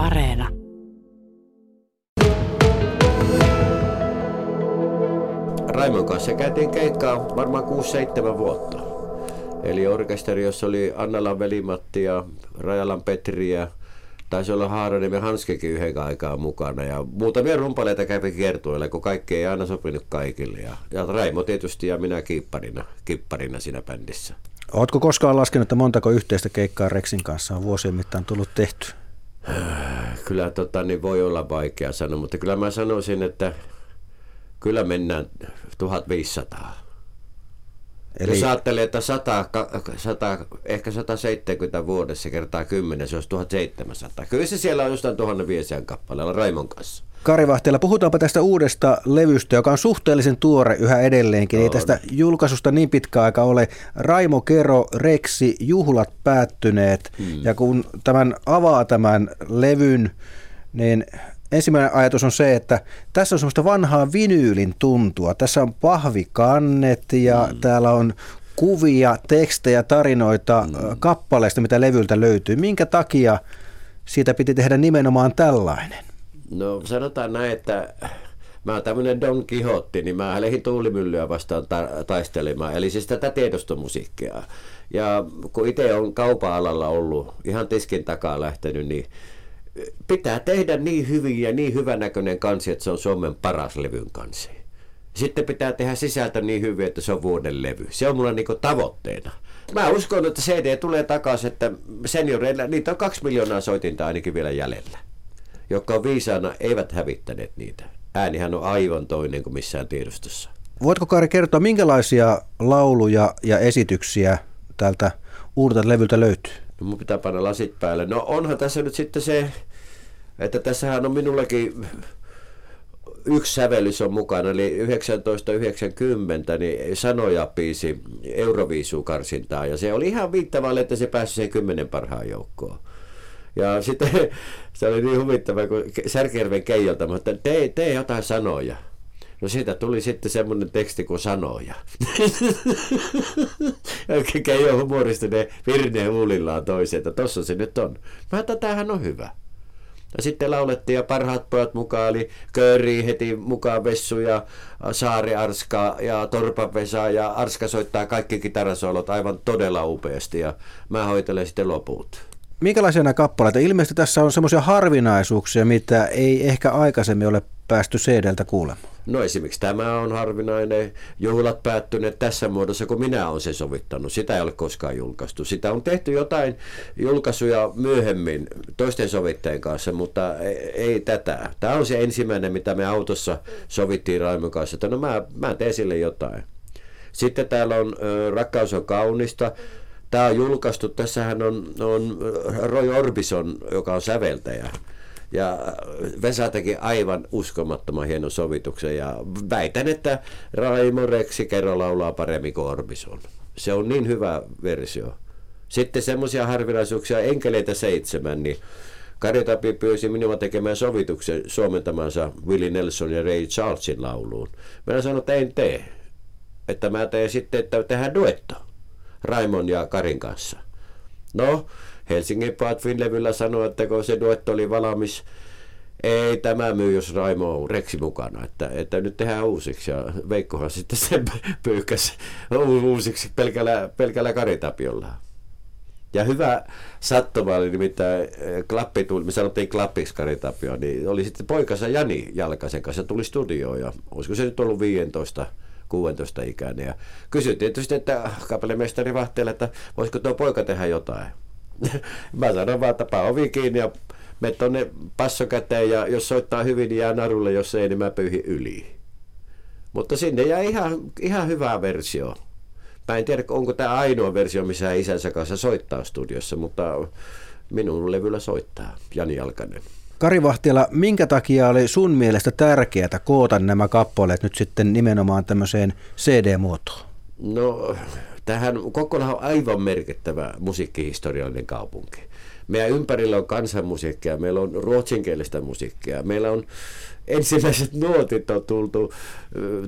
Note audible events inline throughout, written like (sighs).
Areena. Raimon kanssa käytiin keikkaa varmaan 6-7 vuotta. Eli orkesteri, jossa oli Annalan velimatti ja Rajalan Petri ja taisi olla Haaranen ja Hanskekin yhden aikaa mukana. Ja muutamia rumpaleita kävi kiertueella, kun kaikki ei aina sopinut kaikille. Ja, ja Raimo tietysti ja minä kipparina, kipparina siinä bändissä. Oletko koskaan laskenut, että montako yhteistä keikkaa Rexin kanssa on vuosien mittaan tullut tehty? (sighs) Kyllä tota, niin voi olla vaikea sanoa, mutta kyllä mä sanoisin, että kyllä mennään 1500. Eli... Jos ajattelee, että 100, 100, ehkä 170 vuodessa kertaa 10, se olisi 1700. Kyllä se siellä on jostain 1500 kappaleella Raimon kanssa. Kari Vahtela, puhutaanpa tästä uudesta levystä, joka on suhteellisen tuore yhä edelleenkin. No, Ei tästä julkaisusta niin pitkä aika ole. Raimo Kero, Reksi, juhlat päättyneet. Hmm. Ja kun tämän avaa tämän levyn, niin ensimmäinen ajatus on se, että tässä on semmoista vanhaa vinyylin tuntua. Tässä on pahvikannet ja mm. täällä on kuvia, tekstejä, tarinoita mm. kappaleista, mitä levyltä löytyy. Minkä takia siitä piti tehdä nimenomaan tällainen? No sanotaan näin, että mä oon tämmöinen Don Quixote, niin mä lähdin tuulimyllyä vastaan ta- taistelemaan, eli siis tätä tiedostomusiikkia. Ja kun itse on kaupan alalla ollut, ihan tiskin takaa lähtenyt, niin pitää tehdä niin hyvin ja niin hyvänäköinen kansi, että se on Suomen paras levyn kansi. Sitten pitää tehdä sisältö niin hyvin, että se on vuoden levy. Se on mulla niinku tavoitteena. Mä uskon, että CD tulee takaisin, että senioreilla, niitä on kaksi miljoonaa soitinta ainakin vielä jäljellä, jotka on viisaana, eivät hävittäneet niitä. Äänihän on aivan toinen kuin missään tiedostossa. Voitko Kari kertoa, minkälaisia lauluja ja esityksiä tältä uudelta levyltä löytyy? No mun pitää panna lasit päälle. No onhan tässä nyt sitten se, että tässähän on minullakin yksi sävellys on mukana, eli 1990 niin sanoja piisi Euroviisukarsintaa, ja se oli ihan viittavalle, että se pääsi sen kymmenen parhaan joukkoon. Ja sitten (laughs) se oli niin huvittava, kun Särkijärven Keijolta, mutta tee, tee jotain sanoja. No siitä tuli sitten semmoinen teksti kuin sanoja. (laughs) Keijo humoristinen Virne huulillaan toisen, että tossa se nyt on. Mä tätähän on hyvä. Ja sitten laulettiin ja parhaat pojat mukaan oli Kööri heti mukaan Vessu ja Saari Arska ja Torpa Vesa ja Arska soittaa kaikki kitarasolot aivan todella upeasti ja mä hoitelen sitten loput. Minkälaisia nämä kappaleita? Ilmeisesti tässä on semmoisia harvinaisuuksia, mitä ei ehkä aikaisemmin ole päästy CD-ltä kuulemaan. No esimerkiksi tämä on harvinainen. Juhlat päättyneet tässä muodossa, kun minä olen sen sovittanut. Sitä ei ole koskaan julkaistu. Sitä on tehty jotain julkaisuja myöhemmin toisten sovittajien kanssa, mutta ei, ei tätä. Tämä on se ensimmäinen, mitä me autossa sovittiin Raimon kanssa, että no mä, mä teen sille jotain. Sitten täällä on Rakkaus on kaunista. Tämä on julkaistu, tässähän on, on Roy Orbison, joka on säveltäjä. Ja Vesa teki aivan uskomattoman hienon sovituksen ja väitän, että Raimo Reksi kerro laulaa paremmin kuin Orbison. Se on niin hyvä versio. Sitten semmoisia harvinaisuuksia, enkeleitä seitsemän, niin Kari Tapi pyysi minua tekemään sovituksen suomentamansa Willie Nelson ja Ray Charlesin lauluun. Mä sanoin, että en tee. Että mä teen sitten, että tehdään duetto Raimon ja Karin kanssa. No, Helsingin Patvin levyllä sanoi, että kun se duetto oli valmis, ei tämä myy, jos Raimo on Reksi mukana, että, että nyt tehdään uusiksi. Ja Veikkohan sitten sen (laughs) pyykäs uusiksi pelkällä, pelkällä karitapiolla. Ja hyvä sattuma oli nimittäin eh, klappi tuli, me sanottiin klappiksi karitapio, niin oli sitten poikansa Jani Jalkasen kanssa, tuli studioon ja olisiko se nyt ollut 15 16 ikäinen. Ja kysyttiin tietysti, että kapellimestari Vahteelle, että voisiko tuo poika tehdä jotain. (laughs) mä sanon vaan, että ovi kiinni ja me tuonne passo käteen ja jos soittaa hyvin, niin jää narulle, jos ei, niin mä pyyhin yli. Mutta sinne jäi ihan, ihan hyvä versio. Mä en tiedä, onko tämä ainoa versio, missä isänsä kanssa soittaa studiossa, mutta minun levyllä soittaa Jani Jalkanen. Kari Vahtila, minkä takia oli sun mielestä tärkeää koota nämä kappaleet nyt sitten nimenomaan tämmöiseen CD-muotoon? No Tähän Kokkola on aivan merkittävä musiikkihistoriallinen kaupunki. Meidän ympärillä on kansanmusiikkia, meillä on ruotsinkielistä musiikkia, meillä on ensimmäiset nuotit on tultu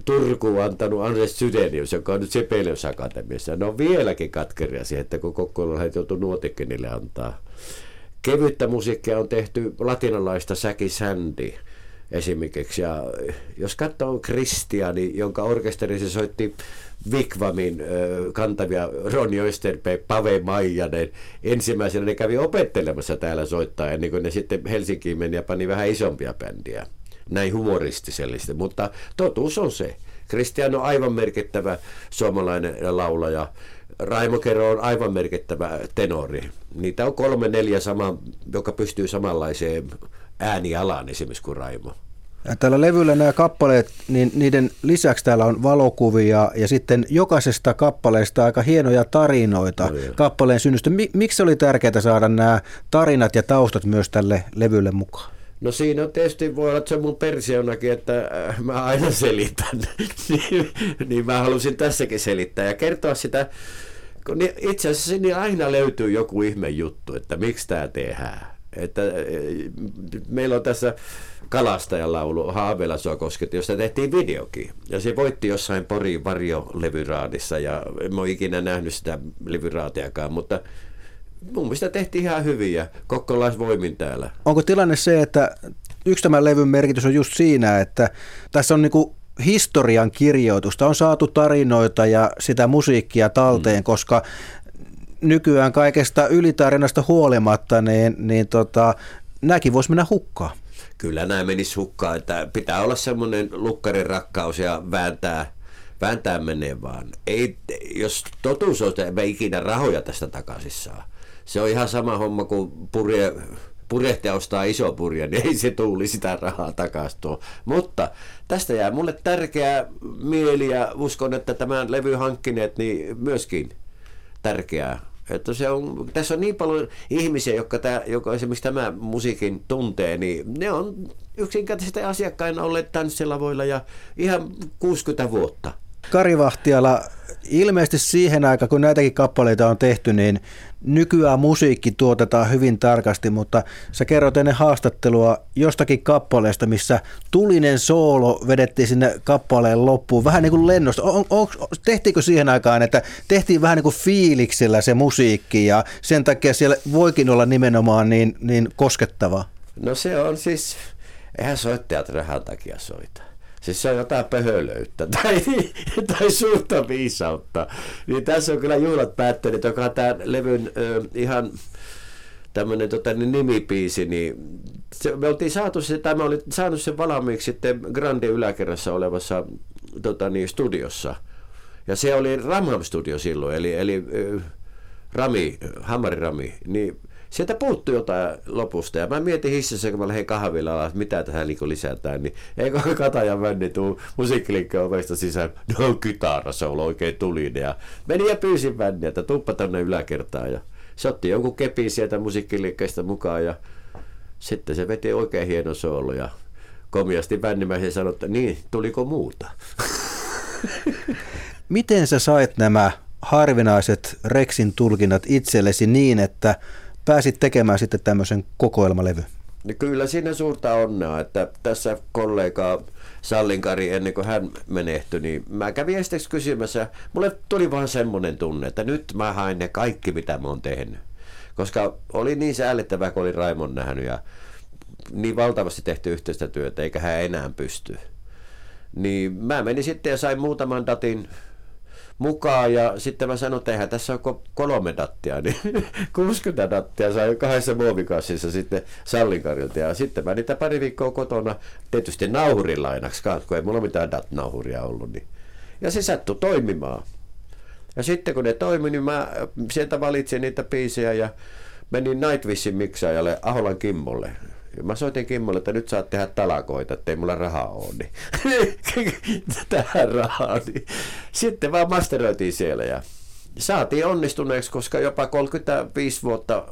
Turkuun antanut Andres Sydenius, joka on nyt Sibelius Akatemiassa. Ne on vieläkin katkeria siihen, että kun Kokkola on joutu nuotikin niille antaa. Kevyttä musiikkia on tehty latinalaista Säki Sandy esimerkiksi. Ja jos katsoo Kristiani, jonka orkesteri se soitti Vikvamin kantavia Ronny Österpe, Pave Maijanen. Ensimmäisenä ne kävi opettelemassa täällä soittaa ennen kuin ne sitten Helsinkiin meni ja pani vähän isompia bändiä. Näin humoristisellisesti, mutta totuus on se. Kristian on aivan merkittävä suomalainen laulaja. Raimo Kero on aivan merkittävä tenori. Niitä on kolme, neljä sama, joka pystyy samanlaiseen äänialaan esimerkiksi kuin Raimo. Ja tällä levyllä nämä kappaleet, niin niiden lisäksi täällä on valokuvia ja sitten jokaisesta kappaleesta aika hienoja tarinoita no, kappaleen synnystä. Miksi oli tärkeää saada nämä tarinat ja taustat myös tälle levylle mukaan? No siinä on tietysti, voi olla, että se on mun persionakin, että äh, mä aina selitän. (laughs) niin, niin mä halusin tässäkin selittää ja kertoa sitä, kun itse asiassa niin aina löytyy joku ihme juttu, että miksi tämä tehdään. Että äh, meillä on tässä kalastajan laulu Haavela sua kosketti, josta tehtiin videokin. Ja se voitti jossain Porin varjolevyraadissa ja en ole ikinä nähnyt sitä levyraatiakaan, mutta mun mielestä tehtiin ihan hyviä kokkolaisvoimin täällä. Onko tilanne se, että yksi tämän levyn merkitys on just siinä, että tässä on niinku historian kirjoitusta, on saatu tarinoita ja sitä musiikkia talteen, mm. koska nykyään kaikesta ylitarinasta huolimatta, niin, niin tota, nämäkin voisi mennä hukkaan kyllä nämä menisi hukkaan, että pitää olla semmoinen lukkarin rakkaus ja vääntää, vääntää menee vaan. Ei, jos totuus on, että me ikinä rahoja tästä takaisin saa. Se on ihan sama homma kuin purje, purjehtia ostaa iso purje, niin ei se tuuli sitä rahaa takaisin tuo. Mutta tästä jää mulle tärkeää mieli ja uskon, että tämän levy hankkineet niin myöskin tärkeää että se on, tässä on niin paljon ihmisiä, jotka, tämä, joka esimerkiksi tämä musiikin tuntee, niin ne on yksinkertaisesti asiakkaina olleet tanssilavoilla ja ihan 60 vuotta. Kari Vahtiala, ilmeisesti siihen aikaan, kun näitäkin kappaleita on tehty, niin nykyään musiikki tuotetaan hyvin tarkasti, mutta sä kerroit ennen haastattelua jostakin kappaleesta, missä tulinen soolo vedettiin sinne kappaleen loppuun, vähän niin kuin lennosta. On, on, tehtiinkö siihen aikaan, että tehtiin vähän niin kuin fiiliksellä se musiikki ja sen takia siellä voikin olla nimenomaan niin, niin koskettavaa? No se on siis, eihän soittajat rahan takia soita. Siis se on jotain pöhölöyttä (laughs) tai, tai suurta viisautta. Niin tässä on kyllä juhlat päättänyt, joka on tämä levyn ö, ihan tämmöinen tota, niin nimipiisi, niin se, me oltiin saatu se, tai mä olin saanut sen valmiiksi sitten Grande yläkerrassa olevassa tota, niin, studiossa. Ja se oli Ramham Studio silloin, eli, eli Rami, Hammari Rami, niin sieltä puuttui jotain lopusta. Ja mä mietin hississä, kun mä lähdin kahvilla että mitä tähän niin lisätään, niin eikö Katajan Vänni tuu musiikkiliikkeen ovesta sisään, no kytara, se on oikein tulinen. Ja menin ja pyysin Vänniä, että tuppa tonne yläkertaan. Ja se otti jonkun kepin sieltä musiikkiliikkeestä mukaan ja sitten se veti oikein hieno soolo ja komiasti Vännimäisen sanoi, että niin, tuliko muuta? (laughs) Miten sä sait nämä harvinaiset Rexin tulkinnat itsellesi niin, että pääsit tekemään sitten tämmöisen kokoelmalevy? Niin kyllä siinä suurta onnea, että tässä kollega Sallinkari ennen kuin hän menehtyi, niin mä kävin esteksi kysymässä. Mulle tuli vaan semmoinen tunne, että nyt mä hain ne kaikki, mitä mä oon tehnyt. Koska oli niin säällittävää, kun oli Raimon nähnyt ja niin valtavasti tehty yhteistä työtä, eikä hän enää pysty. Niin mä menin sitten ja sain muutaman datin mukaan ja sitten mä sanoin, että eihän tässä ole kolme dattia, niin (laughs) 60 dattia sai kahdessa muovikassissa sitten Sallinkarilta ja sitten mä niitä pari viikkoa kotona tietysti nauhurin lainaksi, kun ei mulla mitään dat-nauhuria ollut. Niin. Ja se sattui toimimaan. Ja sitten kun ne toimi, niin mä sieltä valitsin niitä biisejä ja menin Nightwishin miksaajalle Aholan Kimmolle mä soitin Kimmolle, että nyt saat tehdä talakoita, ettei mulla rahaa ole. Niin. (laughs) Tähän rahaa. Niin. Sitten vaan masteroitiin siellä ja saatiin onnistuneeksi, koska jopa 35 vuotta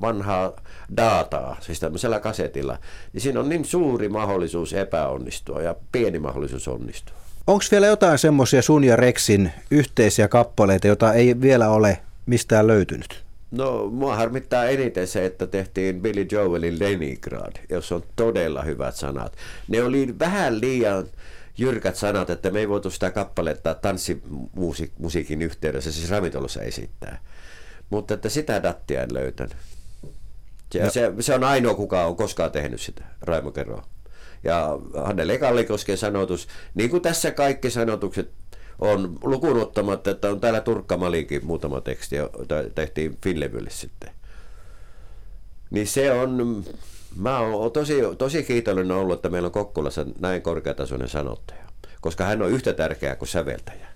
vanhaa dataa, siis tämmöisellä kasetilla, niin siinä on niin suuri mahdollisuus epäonnistua ja pieni mahdollisuus onnistua. Onko vielä jotain semmoisia sun ja Rexin yhteisiä kappaleita, joita ei vielä ole mistään löytynyt? No, mua harmittaa eniten se, että tehtiin Billy Joelin Leningrad, jos on todella hyvät sanat. Ne oli vähän liian jyrkät sanat, että me ei voitu sitä kappaletta tanssimusiikin yhteydessä, siis ravintolassa esittää. Mutta että sitä dattia en löytänyt. Ja se, se on ainoa, kuka on koskaan tehnyt sitä, Raimo Kero. Ja Hannele Kallikosken sanotus, niin kuin tässä kaikki sanotukset on lukuun ottamatta, että on täällä Turkka Malikin muutama teksti, jota tehtiin Finlevylle sitten. Niin se on, mä oon tosi, tosi kiitollinen ollut, että meillä on Kokkolassa näin korkeatasoinen sanottaja, koska hän on yhtä tärkeä kuin säveltäjä.